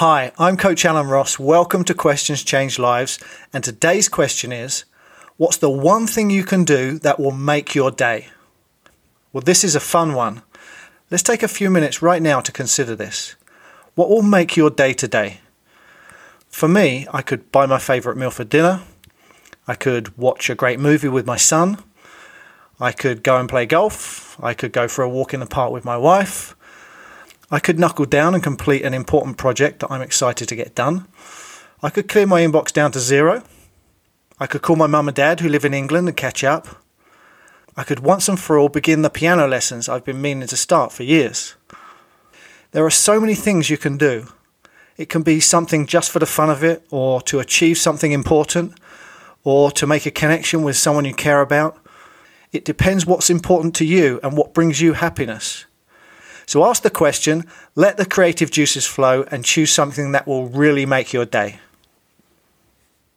Hi, I'm Coach Alan Ross. Welcome to Questions Change Lives. And today's question is What's the one thing you can do that will make your day? Well, this is a fun one. Let's take a few minutes right now to consider this. What will make your day today? For me, I could buy my favourite meal for dinner. I could watch a great movie with my son. I could go and play golf. I could go for a walk in the park with my wife. I could knuckle down and complete an important project that I'm excited to get done. I could clear my inbox down to zero. I could call my mum and dad who live in England and catch up. I could once and for all begin the piano lessons I've been meaning to start for years. There are so many things you can do. It can be something just for the fun of it, or to achieve something important, or to make a connection with someone you care about. It depends what's important to you and what brings you happiness. So ask the question, let the creative juices flow, and choose something that will really make your day.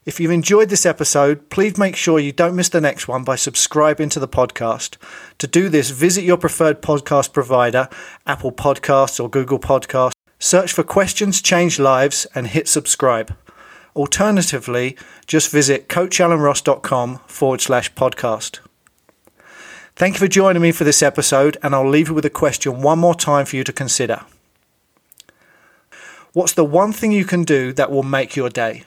If you've enjoyed this episode, please make sure you don't miss the next one by subscribing to the podcast. To do this, visit your preferred podcast provider, Apple Podcasts or Google Podcasts. Search for Questions Change Lives and hit subscribe. Alternatively, just visit coachalanross.com forward slash podcast. Thank you for joining me for this episode, and I'll leave you with a question one more time for you to consider. What's the one thing you can do that will make your day?